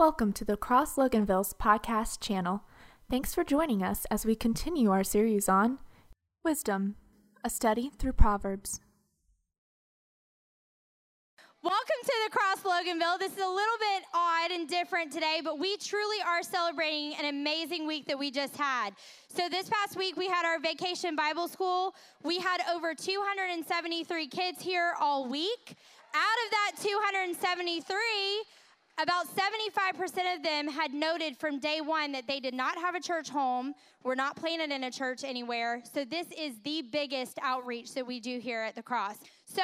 Welcome to the Cross Loganville's podcast channel. Thanks for joining us as we continue our series on Wisdom, a study through Proverbs. Welcome to the Cross Loganville. This is a little bit odd and different today, but we truly are celebrating an amazing week that we just had. So, this past week, we had our vacation Bible school. We had over 273 kids here all week. Out of that 273, about 75% of them had noted from day one that they did not have a church home, were not planted in a church anywhere. So, this is the biggest outreach that we do here at the cross. So,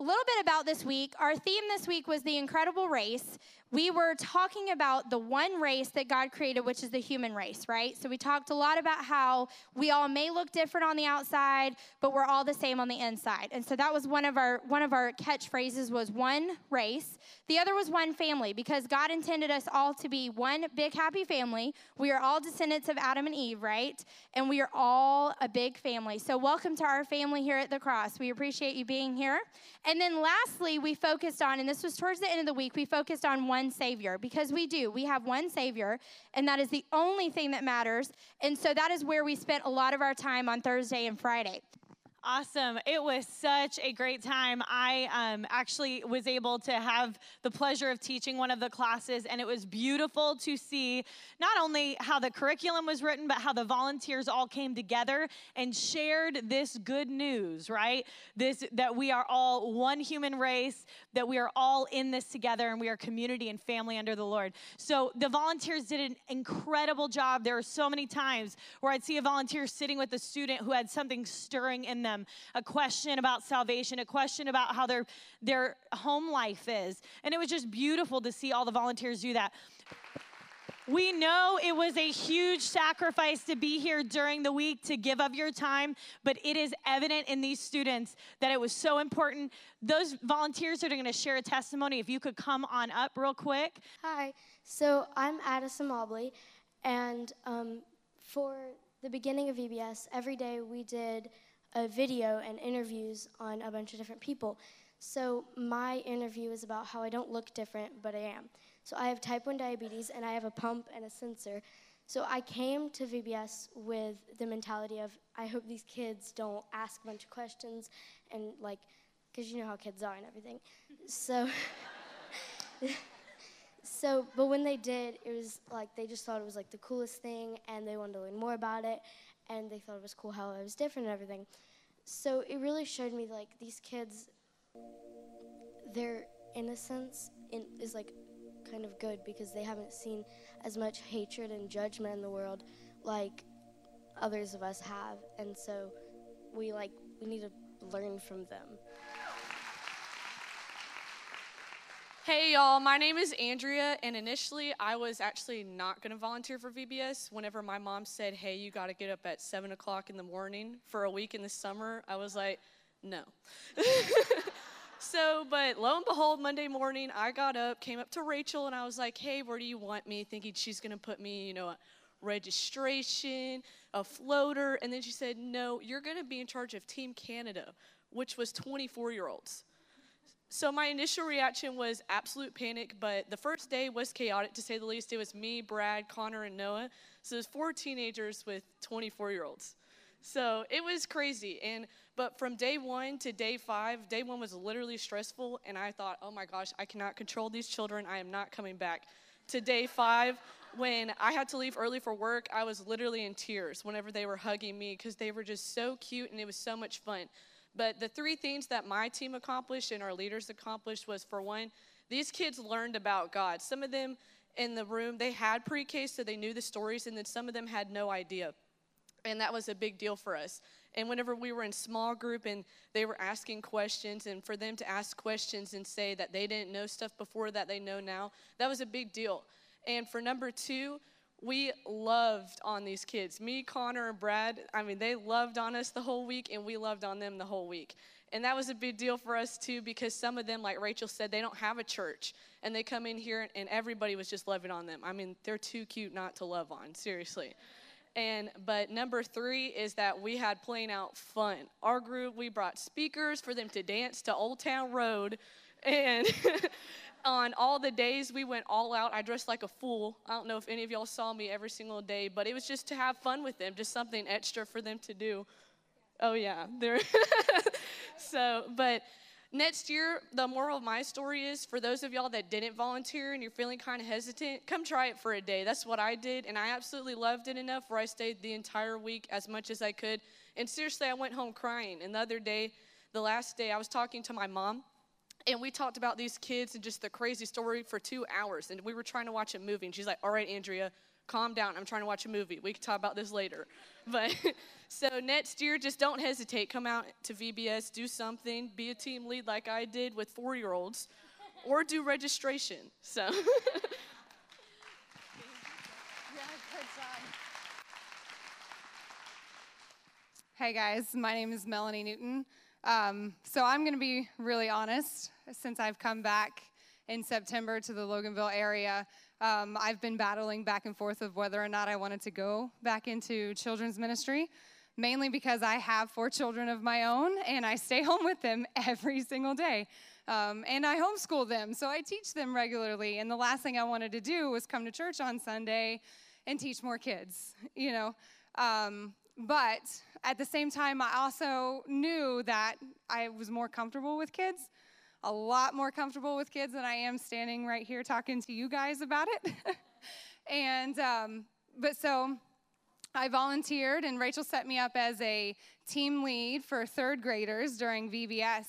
a little bit about this week. Our theme this week was the incredible race. We were talking about the one race that God created, which is the human race, right? So we talked a lot about how we all may look different on the outside, but we're all the same on the inside. And so that was one of our one of our catchphrases was one race. The other was one family because God intended us all to be one big happy family. We are all descendants of Adam and Eve, right? And we are all a big family. So welcome to our family here at the cross. We appreciate you being here. And then lastly, we focused on and this was towards the end of the week, we focused on one one Savior because we do. We have one Savior, and that is the only thing that matters. And so that is where we spent a lot of our time on Thursday and Friday. Awesome. It was such a great time. I um, actually was able to have the pleasure of teaching one of the classes, and it was beautiful to see not only how the curriculum was written, but how the volunteers all came together and shared this good news, right? This that we are all one human race, that we are all in this together, and we are community and family under the Lord. So the volunteers did an incredible job. There were so many times where I'd see a volunteer sitting with a student who had something stirring in them them a question about salvation, a question about how their, their home life is. And it was just beautiful to see all the volunteers do that. We know it was a huge sacrifice to be here during the week to give of your time, but it is evident in these students that it was so important. Those volunteers are going to share a testimony. If you could come on up real quick. Hi, so I'm Addison Mobley, and um, for the beginning of VBS, every day we did a video and interviews on a bunch of different people. So my interview is about how I don't look different, but I am. So I have type 1 diabetes and I have a pump and a sensor. So I came to VBS with the mentality of I hope these kids don't ask a bunch of questions and like, because you know how kids are and everything. so, so, but when they did, it was like they just thought it was like the coolest thing and they wanted to learn more about it and they thought it was cool how I was different and everything. So it really showed me like these kids, their innocence in, is like kind of good because they haven't seen as much hatred and judgment in the world like others of us have, and so we like we need to learn from them. Hey y'all, my name is Andrea, and initially I was actually not going to volunteer for VBS. Whenever my mom said, Hey, you got to get up at 7 o'clock in the morning for a week in the summer, I was like, No. so, but lo and behold, Monday morning, I got up, came up to Rachel, and I was like, Hey, where do you want me? Thinking she's going to put me, you know, registration, a floater. And then she said, No, you're going to be in charge of Team Canada, which was 24 year olds. So my initial reaction was absolute panic, but the first day was chaotic to say the least. It was me, Brad, Connor, and Noah. So was four teenagers with 24 year olds. So it was crazy. And but from day one to day five, day one was literally stressful, and I thought, oh my gosh, I cannot control these children. I am not coming back. To day five, when I had to leave early for work, I was literally in tears whenever they were hugging me because they were just so cute and it was so much fun. But the three things that my team accomplished and our leaders accomplished was for one, these kids learned about God. Some of them in the room, they had pre K, so they knew the stories, and then some of them had no idea. And that was a big deal for us. And whenever we were in small group and they were asking questions, and for them to ask questions and say that they didn't know stuff before that they know now, that was a big deal. And for number two, we loved on these kids. Me, Connor, and Brad, I mean, they loved on us the whole week, and we loved on them the whole week. And that was a big deal for us too, because some of them, like Rachel said, they don't have a church. And they come in here, and everybody was just loving on them. I mean, they're too cute not to love on, seriously. And but number three is that we had playing out fun. Our group, we brought speakers for them to dance to Old Town Road, and on all the days we went all out. I dressed like a fool. I don't know if any of y'all saw me every single day, but it was just to have fun with them, just something extra for them to do. Oh yeah, there. so, but next year, the moral of my story is for those of y'all that didn't volunteer and you're feeling kind of hesitant, come try it for a day. That's what I did, and I absolutely loved it enough where I stayed the entire week as much as I could. And seriously, I went home crying. And the other day, the last day, I was talking to my mom and we talked about these kids and just the crazy story for two hours. And we were trying to watch a movie, and she's like, All right, Andrea, calm down. I'm trying to watch a movie. We can talk about this later. But so next year, just don't hesitate. Come out to VBS, do something, be a team lead like I did with four year olds, or do registration. So. Hey guys, my name is Melanie Newton. Um, so I'm going to be really honest. Since I've come back in September to the Loganville area, um, I've been battling back and forth of whether or not I wanted to go back into children's ministry, mainly because I have four children of my own and I stay home with them every single day. Um, and I homeschool them, so I teach them regularly. And the last thing I wanted to do was come to church on Sunday and teach more kids, you know. Um, but at the same time, I also knew that I was more comfortable with kids, a lot more comfortable with kids than I am standing right here talking to you guys about it. and, um, but so I volunteered, and Rachel set me up as a team lead for third graders during VBS.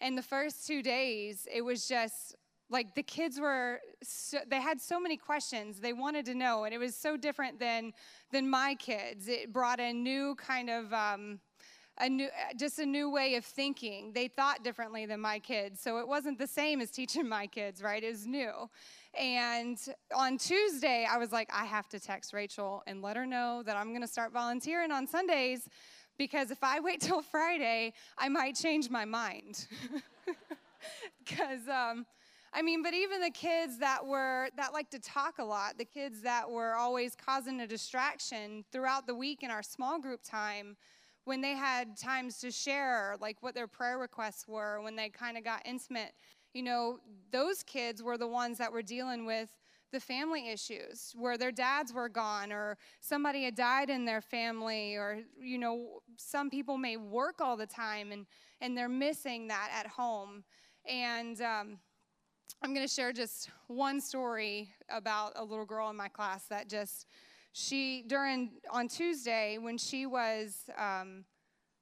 And the first two days, it was just like the kids were so, they had so many questions they wanted to know and it was so different than than my kids. It brought a new kind of um, a new just a new way of thinking. They thought differently than my kids so it wasn't the same as teaching my kids right? It was new. And on tuesday i was like i have to text rachel and let her know that i'm going to start volunteering on sundays because if i wait till friday i might change my mind. Because um, I mean, but even the kids that were that like to talk a lot, the kids that were always causing a distraction throughout the week in our small group time, when they had times to share like what their prayer requests were, when they kind of got intimate, you know, those kids were the ones that were dealing with the family issues where their dads were gone or somebody had died in their family or you know some people may work all the time and and they're missing that at home. And um, I'm going to share just one story about a little girl in my class that just, she, during, on Tuesday, when she was, um,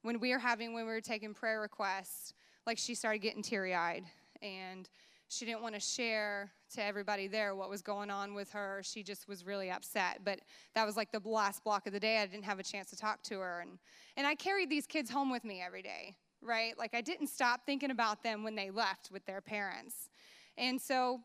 when we were having, when we were taking prayer requests, like she started getting teary eyed and she didn't want to share to everybody there what was going on with her. She just was really upset. But that was like the last block of the day. I didn't have a chance to talk to her. And, and I carried these kids home with me every day, right? Like I didn't stop thinking about them when they left with their parents. And so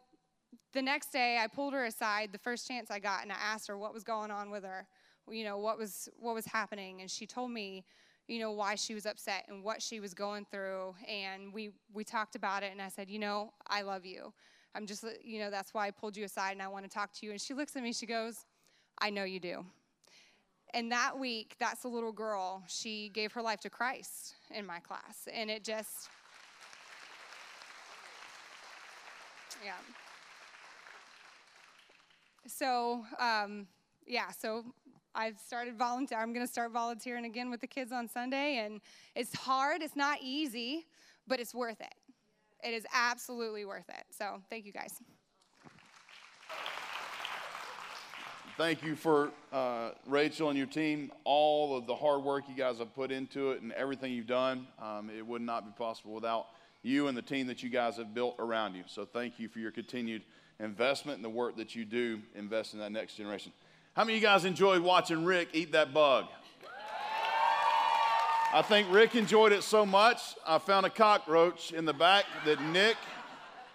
the next day, I pulled her aside the first chance I got, and I asked her what was going on with her. You know, what was what was happening, and she told me, you know, why she was upset and what she was going through. And we we talked about it, and I said, you know, I love you. I'm just, you know, that's why I pulled you aside, and I want to talk to you. And she looks at me, she goes, I know you do. And that week, that's a little girl. She gave her life to Christ in my class, and it just Yeah. So, um, yeah, so I've started volunteer. I'm going to start volunteering again with the kids on Sunday, and it's hard. It's not easy, but it's worth it. It is absolutely worth it. So, thank you guys. Thank you for uh, Rachel and your team, all of the hard work you guys have put into it and everything you've done. Um, it would not be possible without you and the team that you guys have built around you. So thank you for your continued investment and the work that you do invest in that next generation. How many of you guys enjoyed watching Rick eat that bug? I think Rick enjoyed it so much, I found a cockroach in the back that Nick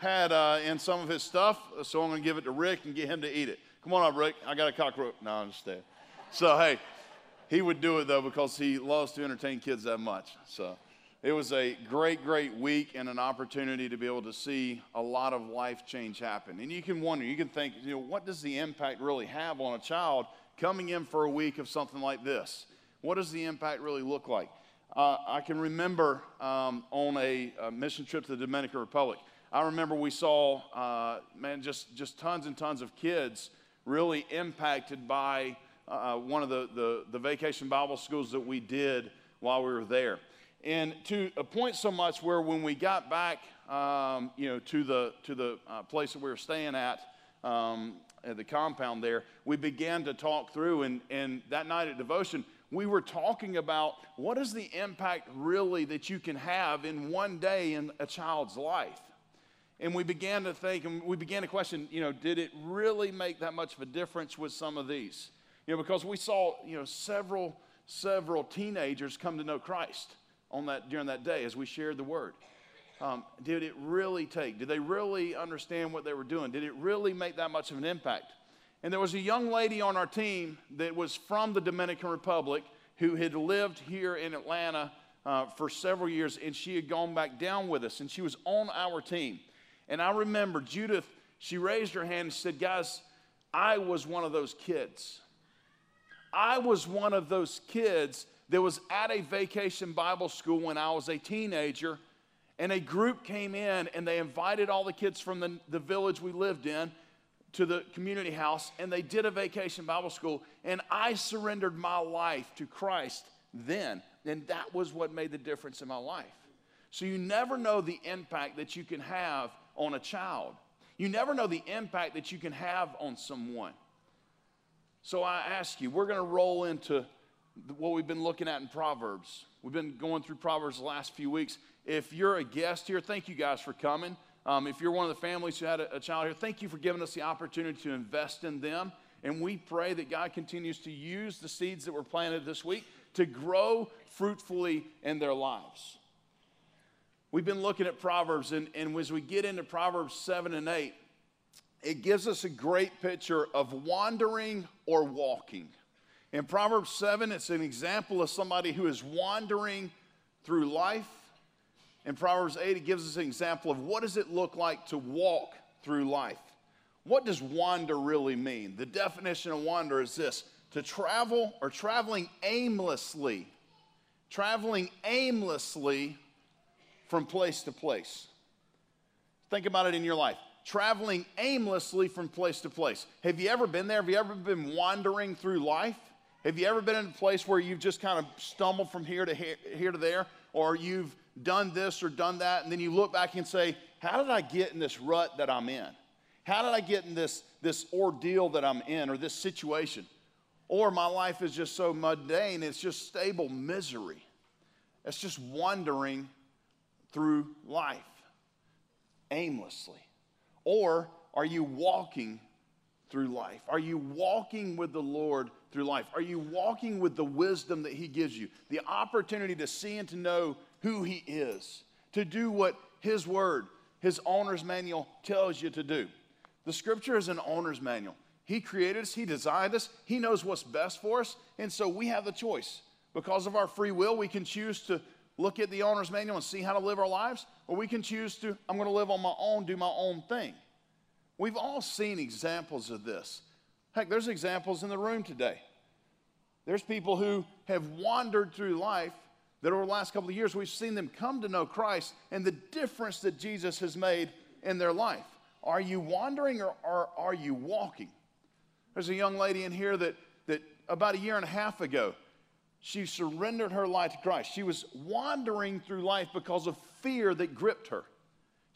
had uh, in some of his stuff. So I'm going to give it to Rick and get him to eat it. Come on up, Rick. I got a cockroach. No, I understand. So, hey, he would do it though because he loves to entertain kids that much. So. It was a great, great week and an opportunity to be able to see a lot of life change happen. And you can wonder, you can think, you know, what does the impact really have on a child coming in for a week of something like this? What does the impact really look like? Uh, I can remember um, on a, a, mission trip to the Dominican Republic, I remember we saw, uh, man, just, just tons and tons of kids really impacted by uh, one of the, the, the vacation Bible schools that we did while we were there. And to a point so much where when we got back, um, you know, to the, to the uh, place that we were staying at, um, at the compound there, we began to talk through. And, and that night at devotion, we were talking about what is the impact really that you can have in one day in a child's life. And we began to think and we began to question, you know, did it really make that much of a difference with some of these? You know, because we saw, you know, several, several teenagers come to know Christ on that during that day as we shared the word. Um, did it really take? Did they really understand what they were doing? Did it really make that much of an impact? And there was a young lady on our team that was from the Dominican Republic who had lived here in Atlanta uh, for several years, and she had gone back down with us, and she was on our team. And I remember Judith, she raised her hand and said, Guys, I was one of those kids. I was one of those kids that was at a vacation Bible school when I was a teenager, and a group came in and they invited all the kids from the, the village we lived in to the community house, and they did a vacation Bible school, and I surrendered my life to Christ then. And that was what made the difference in my life. So you never know the impact that you can have on a child. You never know the impact that you can have on someone. So I ask you, we're going to roll into what we've been looking at in Proverbs. We've been going through Proverbs the last few weeks. If you're a guest here, thank you guys for coming. Um, if you're one of the families who had a, a child here, thank you for giving us the opportunity to invest in them. And we pray that God continues to use the seeds that were planted this week to grow fruitfully in their lives. We've been looking at Proverbs, and, and as we get into Proverbs 7 and 8, it gives us a great picture of wandering or walking. In Proverbs 7, it's an example of somebody who is wandering through life. In Proverbs 8, it gives us an example of what does it look like to walk through life. What does wander really mean? The definition of wander is this to travel or traveling aimlessly. Traveling aimlessly from place to place. Think about it in your life traveling aimlessly from place to place. Have you ever been there? Have you ever been wandering through life? Have you ever been in a place where you've just kind of stumbled from here to here, here to there, or you've done this or done that, and then you look back and say, How did I get in this rut that I'm in? How did I get in this, this ordeal that I'm in or this situation? Or my life is just so mundane, it's just stable misery. It's just wandering through life aimlessly. Or are you walking through life? Are you walking with the Lord through life? Are you walking with the wisdom that He gives you? The opportunity to see and to know who He is, to do what His Word, His owner's manual tells you to do. The Scripture is an owner's manual. He created us, He designed us, He knows what's best for us, and so we have the choice. Because of our free will, we can choose to look at the owner's manual and see how to live our lives, or we can choose to, I'm going to live on my own, do my own thing. We've all seen examples of this. Heck, there's examples in the room today. There's people who have wandered through life that over the last couple of years we've seen them come to know Christ and the difference that Jesus has made in their life. Are you wandering or, or are you walking? There's a young lady in here that, that about a year and a half ago, she surrendered her life to Christ. She was wandering through life because of fear that gripped her.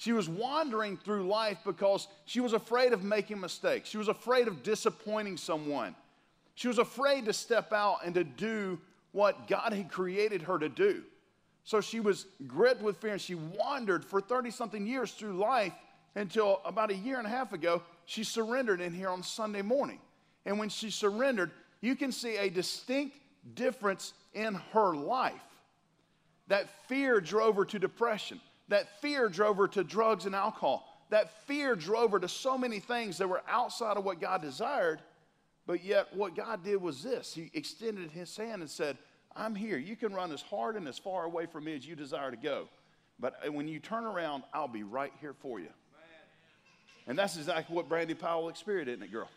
She was wandering through life because she was afraid of making mistakes. She was afraid of disappointing someone. She was afraid to step out and to do what God had created her to do. So she was gripped with fear and she wandered for 30 something years through life until about a year and a half ago, she surrendered in here on Sunday morning. And when she surrendered, you can see a distinct difference in her life. That fear drove her to depression. That fear drove her to drugs and alcohol. That fear drove her to so many things that were outside of what God desired. But yet, what God did was this He extended His hand and said, I'm here. You can run as hard and as far away from me as you desire to go. But uh, when you turn around, I'll be right here for you. And that's exactly what Brandy Powell experienced, isn't it, girl?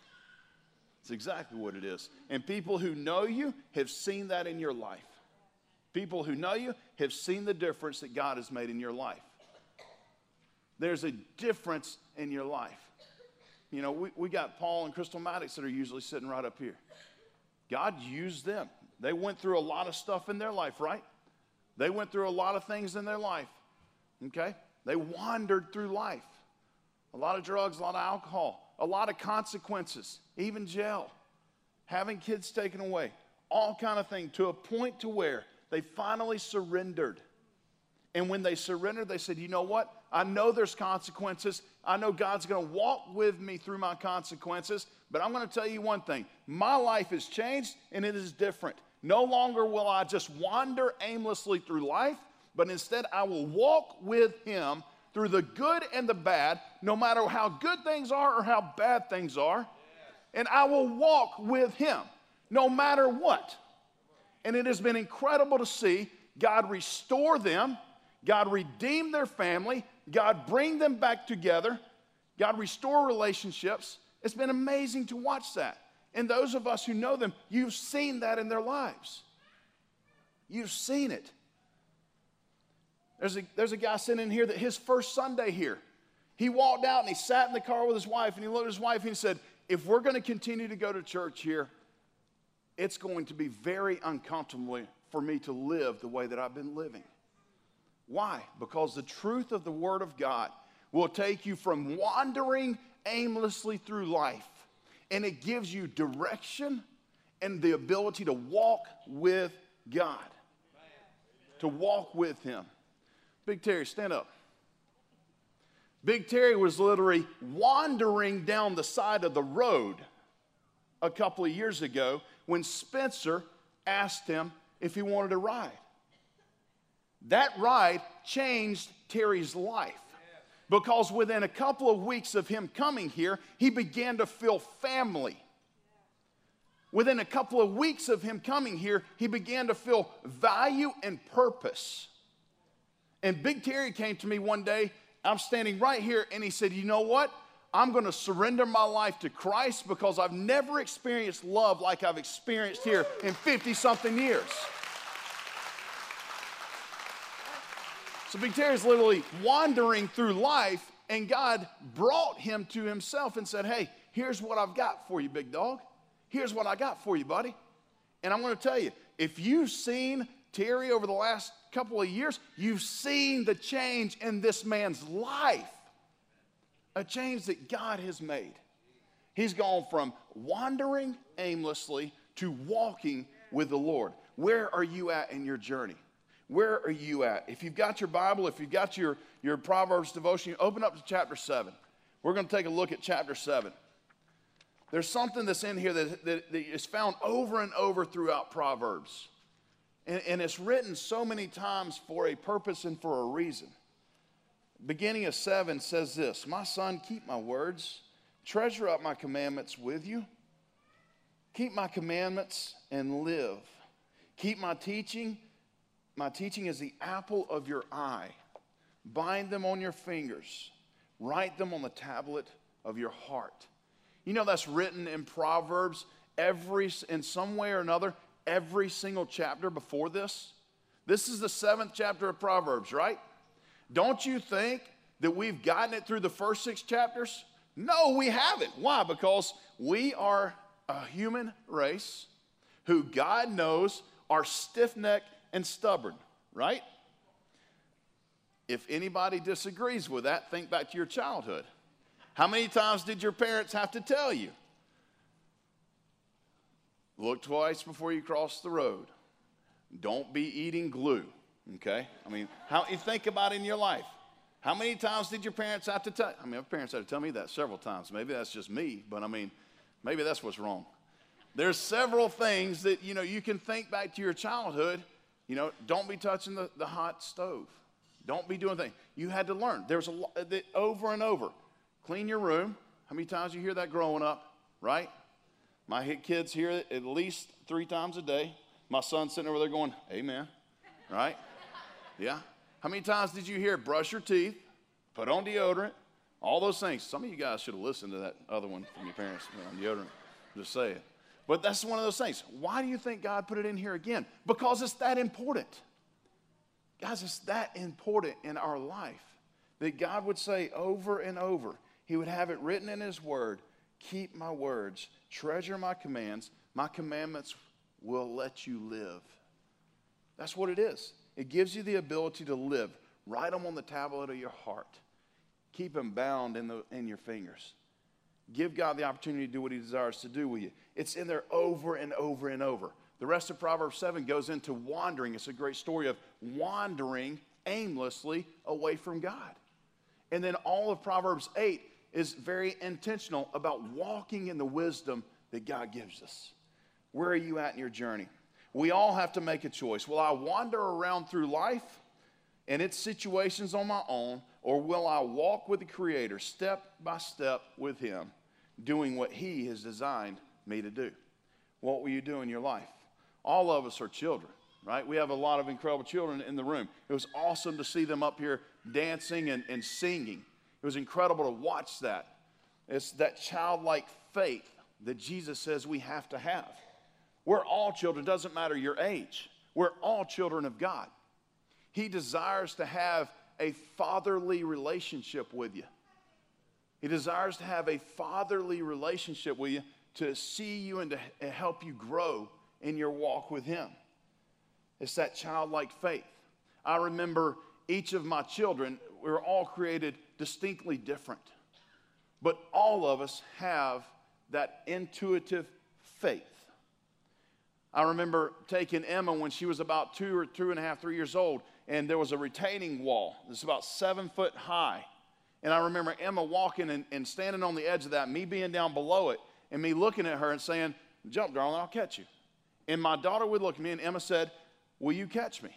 It's exactly what it is. And people who know you have seen that in your life. People who know you have seen the difference that God has made in your life. there's a difference in your life. You know, we, we got Paul and Crystal Maddox that are usually sitting right up here. God used them. They went through a lot of stuff in their life, right? They went through a lot of things in their life, okay? They wandered through life. A lot of drugs, a lot of alcohol, a lot of consequences, even jail, having kids taken away, all kind of thing to a point to where they finally surrendered. And when they surrendered, they said, You know what? I know there's consequences. I know God's going to walk with me through my consequences. But I'm going to tell you one thing my life has changed and it is different. No longer will I just wander aimlessly through life, but instead I will walk with Him through the good and the bad, no matter how good things are or how bad things are. And I will walk with Him no matter what. And it has been incredible to see God restore them, God redeem their family, God bring them back together, God restore relationships. It's been amazing to watch that. And those of us who know them, you've seen that in their lives. You've seen it. There's a, there's a guy sitting in here that his first Sunday here, he walked out and he sat in the car with his wife and he looked at his wife and he said, If we're going to continue to go to church here, it's going to be very uncomfortable for me to live the way that I've been living. Why? Because the truth of the Word of God will take you from wandering aimlessly through life and it gives you direction and the ability to walk with God, to walk with Him. Big Terry, stand up. Big Terry was literally wandering down the side of the road a couple of years ago when Spencer asked him if he wanted to ride. That ride changed Terry's life because within a couple of weeks of him coming here, he began to feel family. Within a couple of weeks of him coming here, he began to feel value and purpose. And Big Terry came to me one day. I'm standing right here, and he said, You know what? I'm going to surrender my life to Christ because I've never experienced love like I've experienced here in 50 something years. So Big Terry's literally wandering through life, and God brought him to himself and said, Hey, here's what I've got for you, big dog. Here's what I got for you, buddy. And I'm going to tell you, if you've seen Terry over the last couple of years, you've seen the change in this man's life a change that God has made. He's gone from wandering aimlessly to walking with the Lord. Where are you at in your journey? Where are you at? If you've got your Bible, if you've got your, your Proverbs devotion, open up to chapter 7. We're going to take a look at chapter 7. There's something that's in here that, that, that is found over and over throughout Proverbs. And, and it's written so many times for a purpose and for a reason beginning of 7 says this My son, keep my words, treasure up my commandments with you. Keep my commandments and live. Keep my teaching. My teaching is the apple of your eye. Bind them on your fingers. Write them on the tablet of your heart. You know that's written in Proverbs every in some way or another every single chapter before this. This is the seventh chapter of Proverbs, right? Don't you think that we've gotten it through the first six chapters? No, we haven't. Why? Because we are a human race who God knows are stiff necked and stubborn, right? If anybody disagrees with that, think back to your childhood. How many times did your parents have to tell you? Look twice before you cross the road. Don't be eating glue. Okay? I mean, how you think about in your life. How many times did your parents have to tell? I mean, my parents had to tell me that several times. Maybe that's just me, but I mean, maybe that's what's wrong. There's several things that you know you can think back to your childhood. You know, don't be touching the, the hot stove. Don't be doing things. You had to learn. There's a lot that over and over. Clean your room. How many times you hear that growing up, right? My kids hear it at least three times a day. My son's sitting over there going, Amen, right? Yeah? How many times did you hear brush your teeth, put on deodorant, all those things? Some of you guys should have listened to that other one from your parents on deodorant. Just say it. But that's one of those things. Why do you think God put it in here again? Because it's that important. Guys, it's that important in our life that God would say over and over, He would have it written in His Word keep my words, treasure my commands, my commandments will let you live. That's what it is. It gives you the ability to live. Write them on the tablet of your heart. Keep them bound in, the, in your fingers. Give God the opportunity to do what He desires to do with you. It's in there over and over and over. The rest of Proverbs 7 goes into wandering. It's a great story of wandering aimlessly away from God. And then all of Proverbs 8 is very intentional about walking in the wisdom that God gives us. Where are you at in your journey? We all have to make a choice. Will I wander around through life and its situations on my own, or will I walk with the Creator step by step with Him, doing what He has designed me to do? What will you do in your life? All of us are children, right? We have a lot of incredible children in the room. It was awesome to see them up here dancing and, and singing. It was incredible to watch that. It's that childlike faith that Jesus says we have to have. We're all children, doesn't matter your age. We're all children of God. He desires to have a fatherly relationship with you. He desires to have a fatherly relationship with you to see you and to help you grow in your walk with Him. It's that childlike faith. I remember each of my children, we were all created distinctly different, but all of us have that intuitive faith. I remember taking Emma when she was about two or two and a half, three years old, and there was a retaining wall that's about seven foot high. And I remember Emma walking and, and standing on the edge of that, me being down below it, and me looking at her and saying, Jump, darling, I'll catch you. And my daughter would look at me, and Emma said, Will you catch me?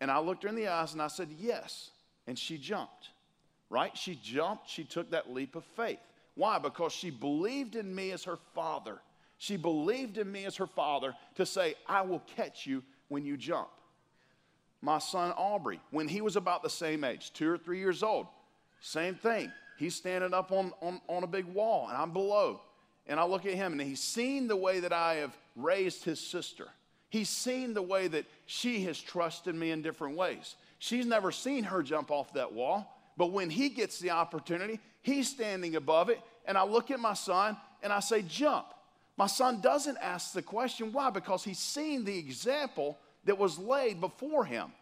And I looked her in the eyes and I said, Yes. And she jumped, right? She jumped. She took that leap of faith. Why? Because she believed in me as her father. She believed in me as her father to say, I will catch you when you jump. My son Aubrey, when he was about the same age, two or three years old, same thing. He's standing up on, on, on a big wall, and I'm below. And I look at him, and he's seen the way that I have raised his sister. He's seen the way that she has trusted me in different ways. She's never seen her jump off that wall, but when he gets the opportunity, he's standing above it, and I look at my son and I say, Jump. My son doesn't ask the question. Why? Because he's seen the example that was laid before him.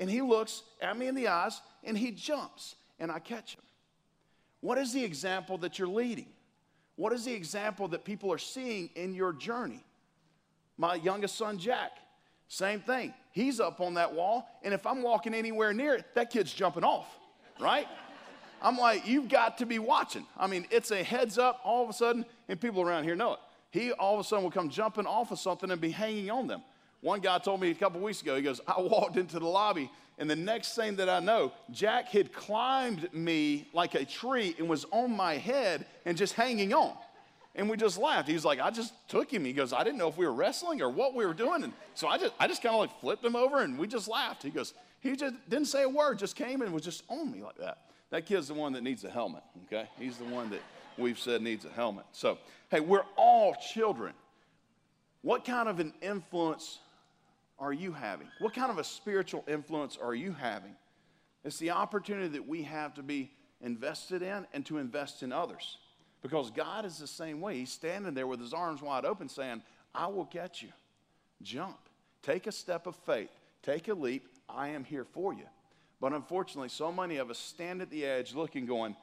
And he looks at me in the eyes and he jumps, and I catch him. What is the example that you're leading? What is the example that people are seeing in your journey? My youngest son, Jack, same thing. He's up on that wall, and if I'm walking anywhere near it, that kid's jumping off, right? I'm like, you've got to be watching. I mean, it's a heads up all of a sudden, and people around here know it. He all of a sudden will come jumping off of something and be hanging on them. One guy told me a couple weeks ago, he goes, I walked into the lobby, and the next thing that I know, Jack had climbed me like a tree and was on my head and just hanging on. And we just laughed. He's like, I just took him. He goes, I didn't know if we were wrestling or what we were doing. And so I just, I just kind of like flipped him over and we just laughed. He goes, he just didn't say a word, just came and was just on me like that. That kid's the one that needs a helmet, okay? He's the one that we've said needs a helmet. So, hey, we're all children. What kind of an influence are you having? What kind of a spiritual influence are you having? It's the opportunity that we have to be invested in and to invest in others. Because God is the same way. He's standing there with his arms wide open saying, I will catch you. Jump. Take a step of faith. Take a leap. I am here for you. But unfortunately, so many of us stand at the edge looking, going,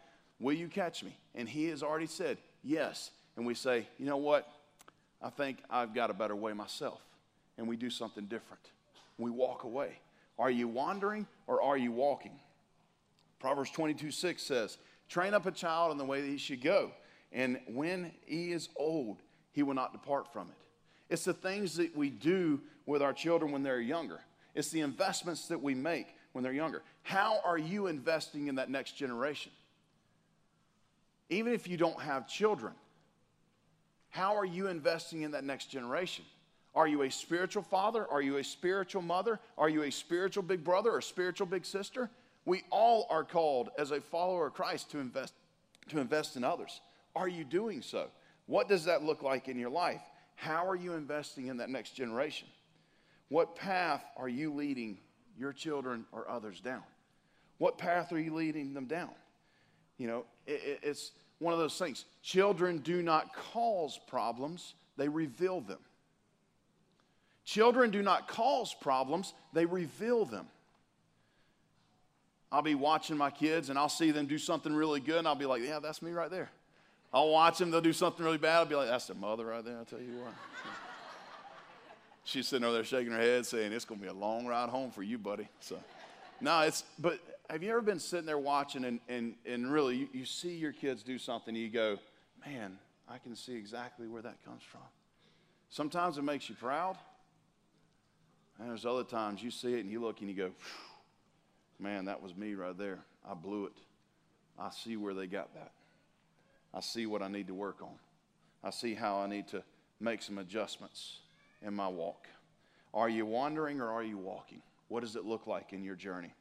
Will you catch me? And he has already said, Yes. And we say, You know what? I think I've got a better way myself. And we do something different. We walk away. Are you wandering or are you walking? Proverbs 22 6 says, Train up a child in the way that he should go and when he is old, he will not depart from it. It's the things that we do with our children when they're younger, it's the investments that we make when they're younger. How are you investing in that next generation? Even if you don't have children, how are you investing in that next generation? Are you a spiritual father? Are you a spiritual mother? Are you a spiritual big brother or spiritual big sister? We all are called as a follower of Christ to invest, to invest in others. Are you doing so? What does that look like in your life? How are you investing in that next generation? What path are you leading your children or others down? What path are you leading them down? You know, it, it, it's one of those things. Children do not cause problems, they reveal them. Children do not cause problems, they reveal them. I'll be watching my kids and I'll see them do something really good and I'll be like, yeah, that's me right there. I'll watch them, they'll do something really bad. I'll be like, that's the mother right there, I'll tell you what. She's sitting over there shaking her head saying, it's going to be a long ride home for you, buddy. So, no, it's, but have you ever been sitting there watching and, and, and really you, you see your kids do something and you go, man, I can see exactly where that comes from. Sometimes it makes you proud. And there's other times you see it and you look and you go, man, that was me right there. I blew it. I see where they got that. I see what I need to work on. I see how I need to make some adjustments in my walk. Are you wandering or are you walking? What does it look like in your journey?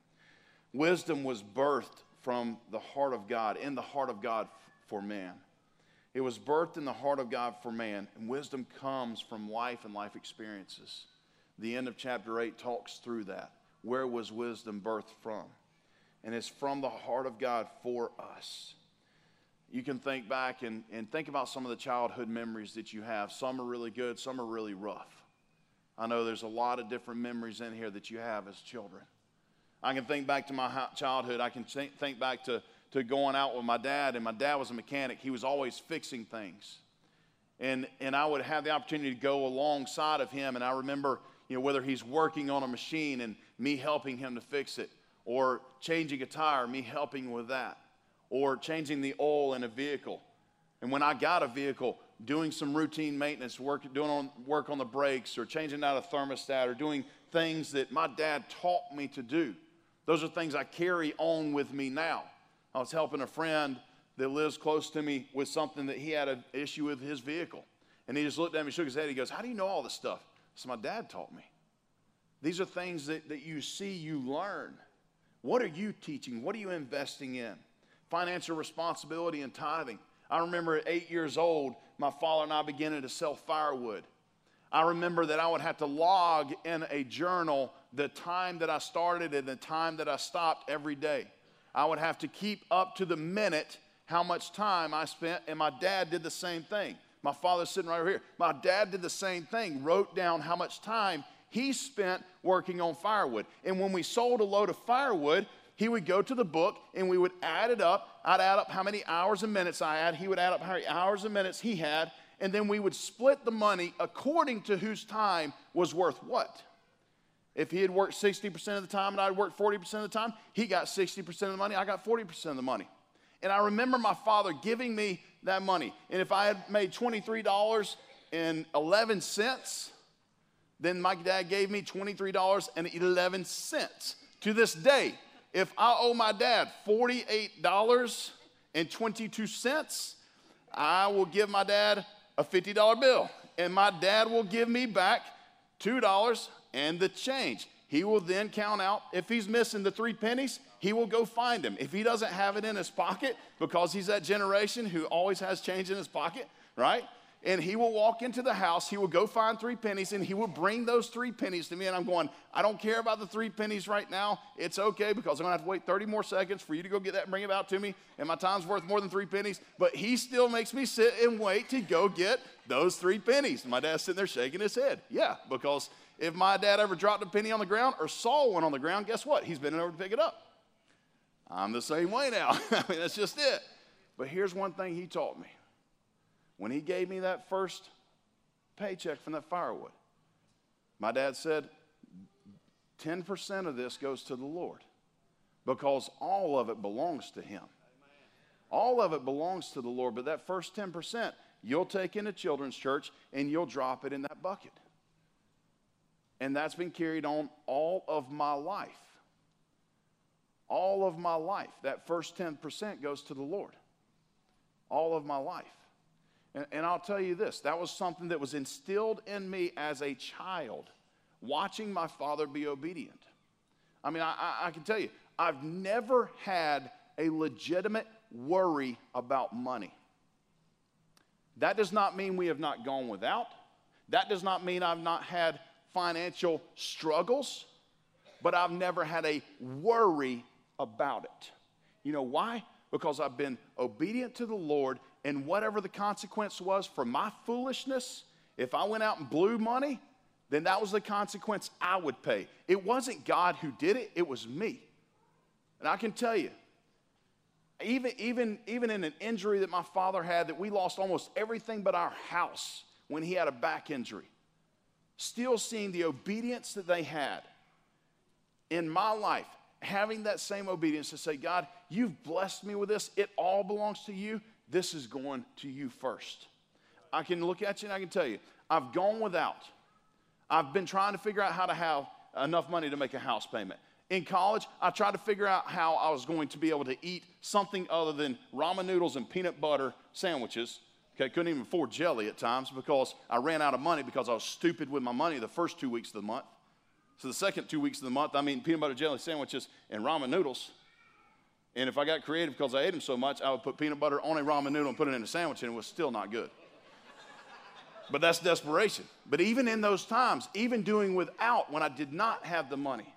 Wisdom was birthed from the heart of God, in the heart of God for man. It was birthed in the heart of God for man, and wisdom comes from life and life experiences. The end of chapter 8 talks through that. Where was wisdom birthed from? And it's from the heart of God for us. You can think back and, and think about some of the childhood memories that you have. Some are really good, some are really rough. I know there's a lot of different memories in here that you have as children. I can think back to my childhood. I can think back to, to going out with my dad, and my dad was a mechanic. He was always fixing things. And, and I would have the opportunity to go alongside of him, and I remember you know, whether he's working on a machine and me helping him to fix it, or changing a tire, me helping with that, or changing the oil in a vehicle. And when I got a vehicle, doing some routine maintenance, work, doing on, work on the brakes, or changing out a thermostat, or doing things that my dad taught me to do. Those are things I carry on with me now. I was helping a friend that lives close to me with something that he had an issue with his vehicle. And he just looked at me, shook his head. He goes, How do you know all this stuff? So my dad taught me. These are things that, that you see, you learn. What are you teaching? What are you investing in? Financial responsibility and tithing. I remember at eight years old, my father and I began to sell firewood. I remember that I would have to log in a journal the time that I started and the time that I stopped every day. I would have to keep up to the minute how much time I spent, and my dad did the same thing. My father's sitting right over here. My dad did the same thing, wrote down how much time he spent working on firewood. And when we sold a load of firewood, he would go to the book and we would add it up. I'd add up how many hours and minutes I had. He would add up how many hours and minutes he had. And then we would split the money according to whose time was worth what. If he had worked 60% of the time and I'd worked 40% of the time, he got 60% of the money, I got 40% of the money. And I remember my father giving me that money. And if I had made $23.11, then my dad gave me $23.11. To this day, if I owe my dad $48.22, I will give my dad a $50 bill. And my dad will give me back $2 and the change. He will then count out, if he's missing the three pennies, he will go find them. If he doesn't have it in his pocket, because he's that generation who always has change in his pocket, right? And he will walk into the house, he will go find three pennies, and he will bring those three pennies to me. And I'm going, I don't care about the three pennies right now. It's okay because I'm gonna have to wait 30 more seconds for you to go get that and bring it out to me. And my time's worth more than three pennies. But he still makes me sit and wait to go get those three pennies. And my dad's sitting there shaking his head. Yeah, because if my dad ever dropped a penny on the ground or saw one on the ground, guess what? He's bending over to pick it up. I'm the same way now. I mean, that's just it. But here's one thing he taught me. When he gave me that first paycheck from that firewood, my dad said, 10% of this goes to the Lord because all of it belongs to him. All of it belongs to the Lord, but that first 10%, you'll take into children's church and you'll drop it in that bucket. And that's been carried on all of my life. All of my life. That first 10% goes to the Lord. All of my life. And, and, I'll tell you this that was something that was instilled in me as a child, watching my father be obedient. I mean, I, I, I can tell you, I've never had a legitimate worry about money. That does not mean we have not gone without. That does not mean I've not had financial struggles, but I've never had a worry about it. You know why? Because I've been obedient to the Lord, and whatever the consequence was for my foolishness, if I went out and blew money, then that was the consequence I would pay. It wasn't God who did it, it was me. And I can tell you, even, even, even in an injury that my father had, that we lost almost everything but our house when he had a back injury, still seeing the obedience that they had in my life, having that same obedience to say, God, you've blessed me with this, it all belongs to you, this is going to you first. I can look at you and I can tell you, I've gone without. I've been trying to figure out how to have enough money to make a house payment. In college, I tried to figure out how I was going to be able to eat something other than ramen noodles and peanut butter sandwiches. Okay, couldn't even afford jelly at times because I ran out of money because I was stupid with my money the first two weeks of the month. So the second two weeks of the month, I'm eating peanut butter jelly sandwiches and ramen noodles. And if I got creative because I ate them so much, I would put peanut butter on a ramen noodle and put it in a sandwich, and it was still not good. but that's desperation. But even in those times, even doing without when I did not have the money,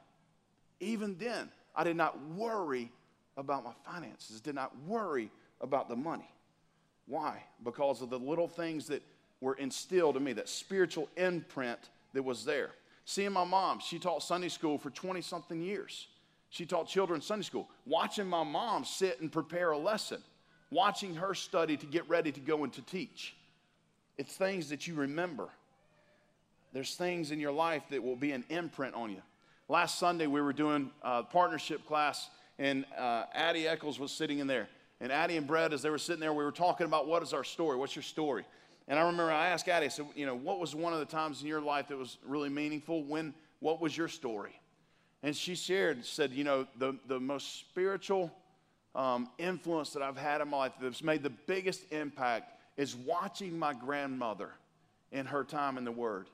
even then, I did not worry about my finances, did not worry about the money. Why? Because of the little things that were instilled in me, that spiritual imprint that was there. Seeing my mom, she taught Sunday school for 20 something years. She taught children Sunday school. Watching my mom sit and prepare a lesson, watching her study to get ready to go and to teach. It's things that you remember. There's things in your life that will be an imprint on you. Last Sunday, we were doing a partnership class, and uh, Addie Eccles was sitting in there. And Addie and Brett, as they were sitting there, we were talking about what is our story? What's your story? And I remember I asked Addie, I said, you know, what was one of the times in your life that was really meaningful? When, what was your story? And she shared, said, you know, the, the most spiritual um, influence that I've had in my life that's made the biggest impact is watching my grandmother in her time in the Word.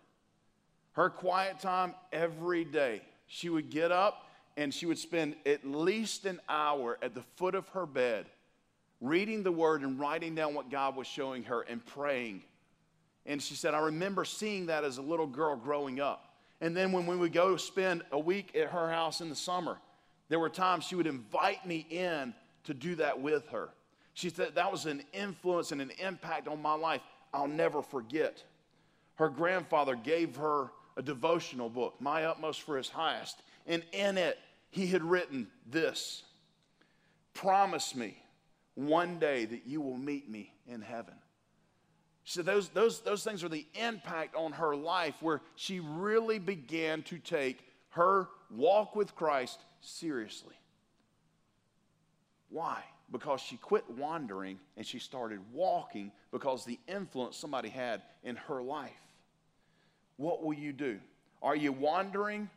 Her quiet time every day she would get up and she would spend at least an hour at the foot of her bed reading the word and writing down what God was showing her and praying. And she said, I remember seeing that as a little girl growing up. And then when we would go spend a week at her house in the summer, there were times she would invite me in to do that with her. She said that was an influence and an impact on my life I'll never forget. Her grandfather gave her a devotional book, My Utmost for His Highest. And in it, he had written this Promise me one day that you will meet me in heaven. So those, those, those things are the impact on her life where she really began to take her walk with Christ seriously. Why? Because she quit wandering and she started walking because the influence somebody had in her life what will you do? Are you wandering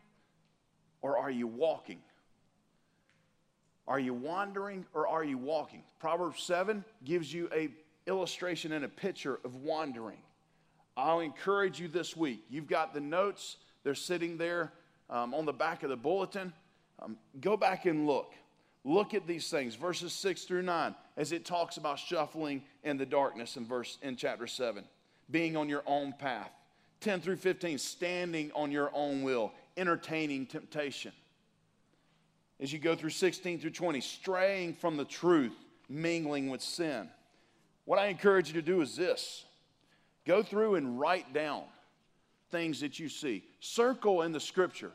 or are you walking? Are you wandering or are you walking? Proverbs 7 gives you a illustration and a picture of wandering. I'll encourage you this week. You've got the notes, they're sitting there um, on the back of the bulletin. Um, go back and look. Look at these things, verses 6 through 9, as it talks about shuffling in the darkness in verse in chapter 7, being on your own path. 10 through 15, standing on your own will, entertaining temptation. As you go through 16 through 20, straying from the truth, mingling with sin. What I encourage you to do is this go through and write down things that you see. Circle in the scripture,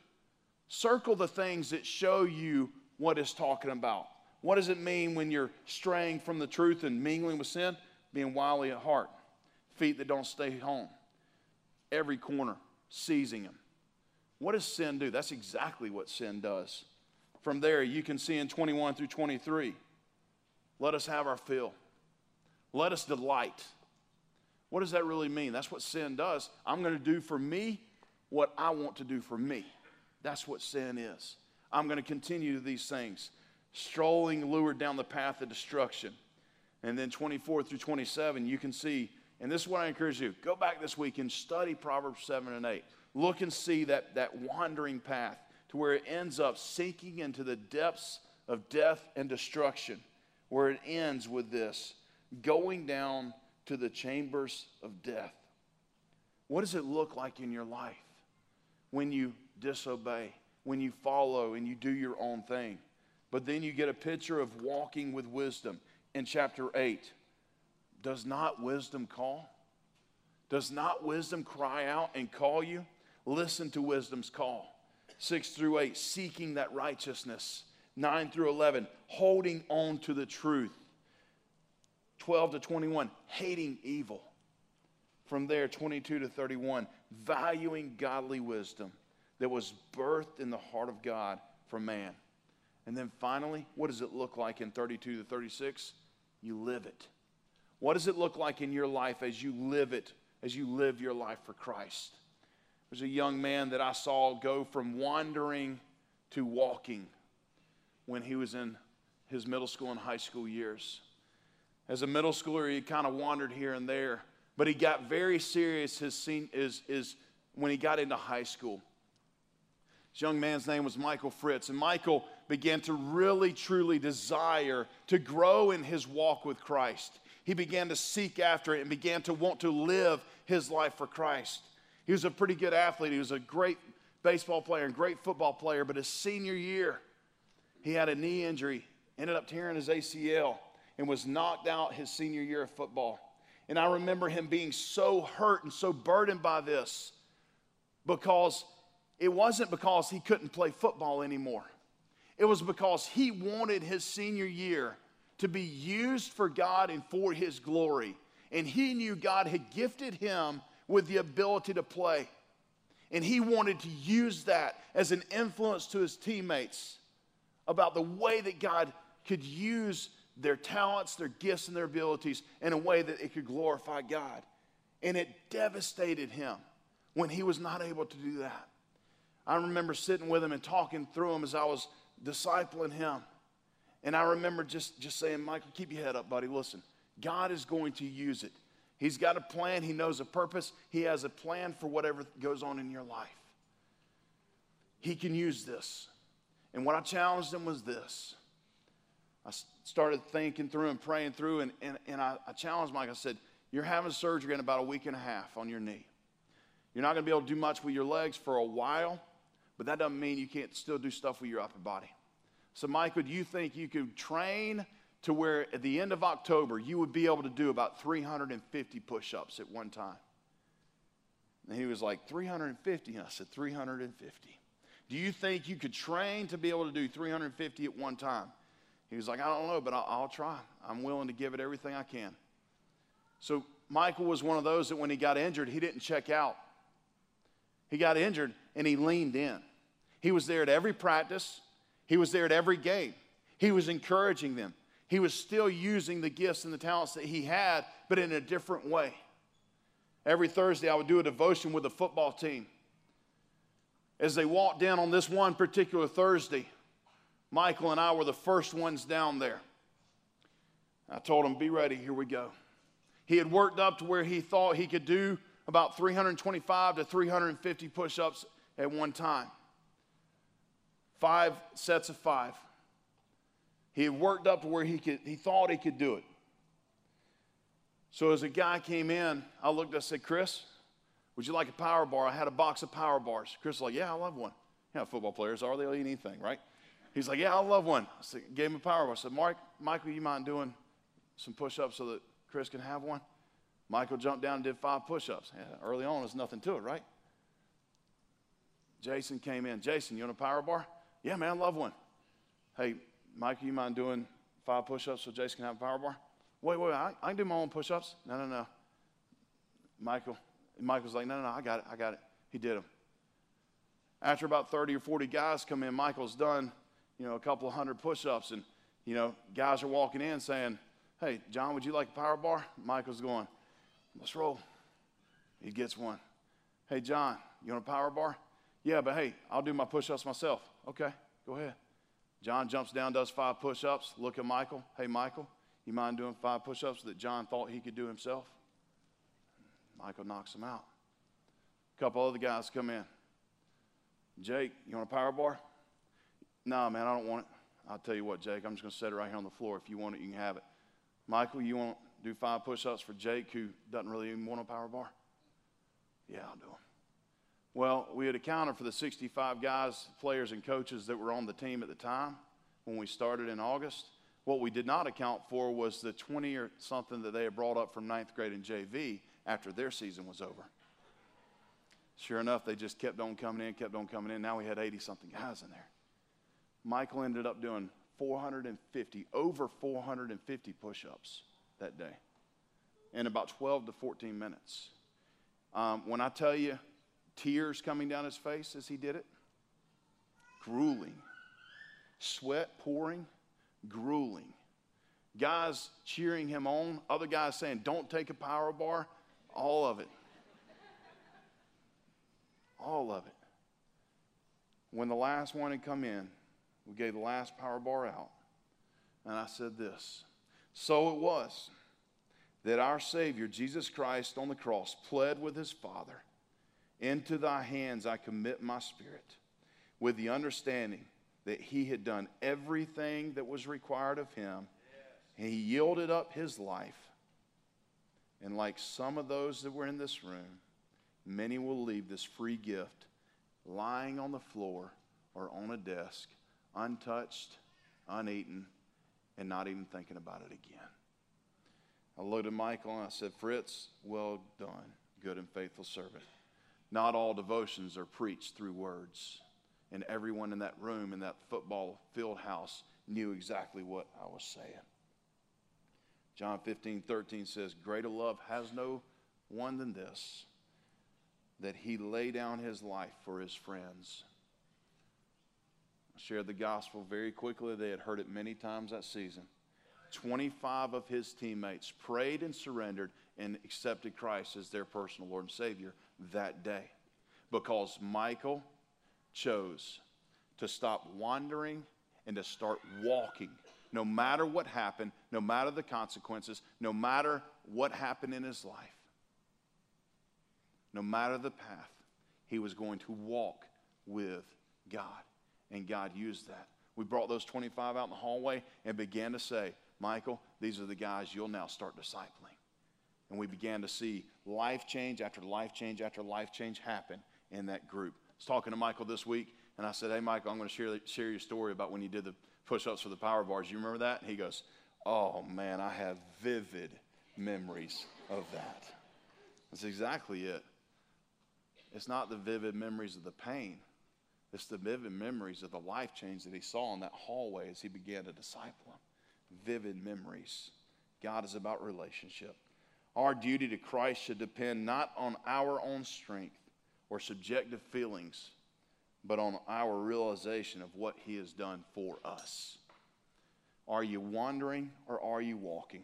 circle the things that show you what it's talking about. What does it mean when you're straying from the truth and mingling with sin? Being wily at heart, feet that don't stay home every corner, seizing them. What does sin do? That's exactly what sin does. From there, you can see in 21 through 23 let us have our fill, let us delight. What does that really mean? That's what sin does. I'm going to do for me what I want to do for me. That's what sin is. I'm going to continue these things, strolling, lured down the path of destruction. And then 24 through 27, you can see and this is what I encourage you go back this week and study Proverbs 7 and 8. Look and see that, that wandering path to where it ends up sinking into the depths of death and destruction, where it ends with this going down to the chambers of death. What does it look like in your life when you disobey, when you follow and you do your own thing? But then you get a picture of walking with wisdom in chapter 8. Does not wisdom call? Does not wisdom cry out and call you? Listen to wisdom's call. 6 through 8, seeking that righteousness. 9 through 11, holding on to the truth. 12 to 21, hating evil. From there, 22 to 31, valuing godly wisdom that was birthed in the heart of God for man. And then finally, what does it look like in 32 to 36? You live it. What does it look like in your life as you live it, as you live your life for Christ? There's a young man that I saw go from wandering to walking when he was in his middle school and high school years. As a middle schooler, he kind of wandered here and there, but he got very serious his, his, his, when he got into high school. This young man's name was Michael Fritz, and Michael began to really, truly desire to grow in his walk with Christ. He began to seek after it and began to want to live his life for Christ. He was a pretty good athlete. He was a great baseball player and great football player, but his senior year, he had a knee injury, ended up tearing his ACL, and was knocked out his senior year of football. And I remember him being so hurt and so burdened by this because it wasn't because he couldn't play football anymore. It was because he wanted his senior year to be used for God and for his glory. And he knew God had gifted him with the ability to play. And he wanted to use that as an influence to his teammates about the way that God could use their talents, their gifts, and their abilities in a way that it could glorify God. And it devastated him when he was not able to do that. I remember sitting with him and talking through him as I was discipling him. And I remember just, just saying, Michael, keep your head up, buddy. Listen, God is going to use it. He's got a plan, He knows a purpose, He has a plan for whatever goes on in your life. He can use this. And what I challenged him was this. I started thinking through and praying through, and, and, and I, I challenged Mike. I said, You're having surgery in about a week and a half on your knee. You're not going to be able to do much with your legs for a while, but that doesn't mean you can't still do stuff with your upper body. So, Mike, do you think you could train to where at the end of October you would be able to do about 350 push ups at one time? And he was like, 350? And I said, 350. Do you think you could train to be able to do 350 at one time? He was like, I don't know, but I'll, I'll try. I'm willing to give it everything I can. So, Michael was one of those that when he got injured, he didn't check out. He got injured and he leaned in. He was there at every practice, he was there at every game. He was encouraging them. He was still using the gifts and the talents that he had, but in a different way. Every Thursday, I would do a devotion with the football team. As they walked in on this one particular Thursday, Michael and I were the first ones down there. I told him, Be ready, here we go. He had worked up to where he thought he could do about 325 to 350 push ups at one time five sets of five. He had worked up to where he, could, he thought he could do it. So as a guy came in, I looked, I said, Chris, would you like a power bar? I had a box of power bars. Chris was like, Yeah, I love one. Yeah, football players are, they'll eat anything, right? He's like, Yeah, I love one. Said, gave him a power bar. I said, Mark, Michael, you mind doing some push ups so that Chris can have one? Michael jumped down and did five push ups. Yeah, early on, there's nothing to it, right? Jason came in. Jason, you want a power bar? Yeah, man, I love one. Hey, Mikey, you mind doing five push ups so Jason can have a power bar? Wait, wait, I, I can do my own push ups. No, no, no. Michael, Michael's like, no, no, no, I got it, I got it. He did them. After about 30 or 40 guys come in, Michael's done, you know, a couple of hundred push ups, and, you know, guys are walking in saying, hey, John, would you like a power bar? Michael's going, let's roll. He gets one. Hey, John, you want a power bar? Yeah, but hey, I'll do my push ups myself. Okay, go ahead. John jumps down, does five push ups. Look at Michael. Hey, Michael, you mind doing five push ups that John thought he could do himself? Michael knocks him out. A couple other guys come in. Jake, you want a power bar? No, man, I don't want it. I'll tell you what, Jake, I'm just going to set it right here on the floor. If you want it, you can have it. Michael, you want to do five push ups for Jake who doesn't really even want a power bar? Yeah, I'll do them. Well, we had accounted for the 65 guys, players, and coaches that were on the team at the time when we started in August. What we did not account for was the 20 or something that they had brought up from ninth grade in JV after their season was over. Sure enough, they just kept on coming in, kept on coming in. Now we had 80 something guys in there. Michael ended up doing 450, over 450 push ups that day in about 12 to 14 minutes. Um, when I tell you tears coming down his face as he did it, grueling, sweat pouring, grueling. Guys cheering him on, other guys saying, Don't take a power bar, all of it. All of it. When the last one had come in, we gave the last power bar out. And I said this So it was that our Savior, Jesus Christ, on the cross, pled with his Father Into thy hands I commit my spirit, with the understanding that he had done everything that was required of him. He yielded up his life. And like some of those that were in this room, many will leave this free gift lying on the floor or on a desk, untouched, uneaten, and not even thinking about it again. I looked at Michael and I said, Fritz, well done, good and faithful servant. Not all devotions are preached through words. And everyone in that room, in that football field house, knew exactly what I was saying. John 15, 13 says, Greater love has no one than this, that he lay down his life for his friends. Shared the gospel very quickly. They had heard it many times that season. 25 of his teammates prayed and surrendered and accepted Christ as their personal Lord and Savior that day because Michael chose to stop wandering and to start walking. No matter what happened, no matter the consequences, no matter what happened in his life, no matter the path, he was going to walk with God. And God used that. We brought those 25 out in the hallway and began to say, Michael, these are the guys you'll now start discipling. And we began to see life change after life change after life change happen in that group. I was talking to Michael this week, and I said, Hey, Michael, I'm going to share, share your story about when you did the push ups for the power bars. You remember that? And he goes, Oh, man, I have vivid memories of that. That's exactly it. It's not the vivid memories of the pain, it's the vivid memories of the life change that he saw in that hallway as he began to disciple him vivid memories. God is about relationship. Our duty to Christ should depend not on our own strength or subjective feelings, but on our realization of what He has done for us. Are you wandering or are you walking?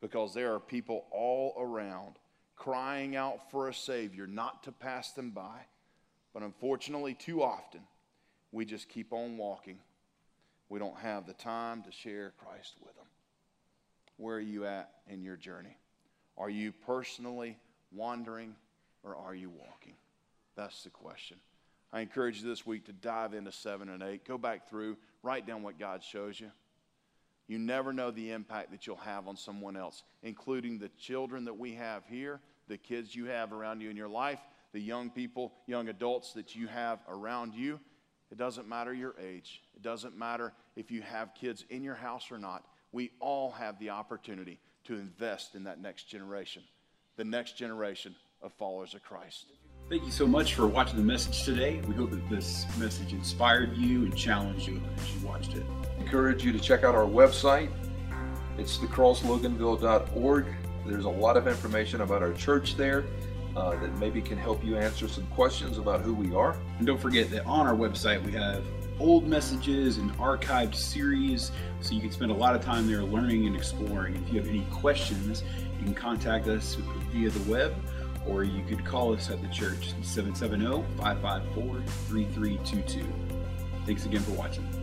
Because there are people all around crying out for a Savior, not to pass them by. But unfortunately, too often, we just keep on walking we don't have the time to share Christ with them. Where are you at in your journey? Are you personally wandering or are you walking? That's the question. I encourage you this week to dive into 7 and 8. Go back through, write down what God shows you. You never know the impact that you'll have on someone else, including the children that we have here, the kids you have around you in your life, the young people, young adults that you have around you. It doesn't matter your age. It doesn't matter if you have kids in your house or not. We all have the opportunity to invest in that next generation, the next generation of followers of Christ. Thank you so much for watching the message today. We hope that this message inspired you and challenged you as you watched it. encourage you to check out our website. It's thecrossloganville.org. There's a lot of information about our church there uh, that maybe can help you answer some questions about who we are. And don't forget that on our website we have old messages and archived series so you can spend a lot of time there learning and exploring. If you have any questions, you can contact us via the web or you could call us at the church 770 554 3322. Thanks again for watching.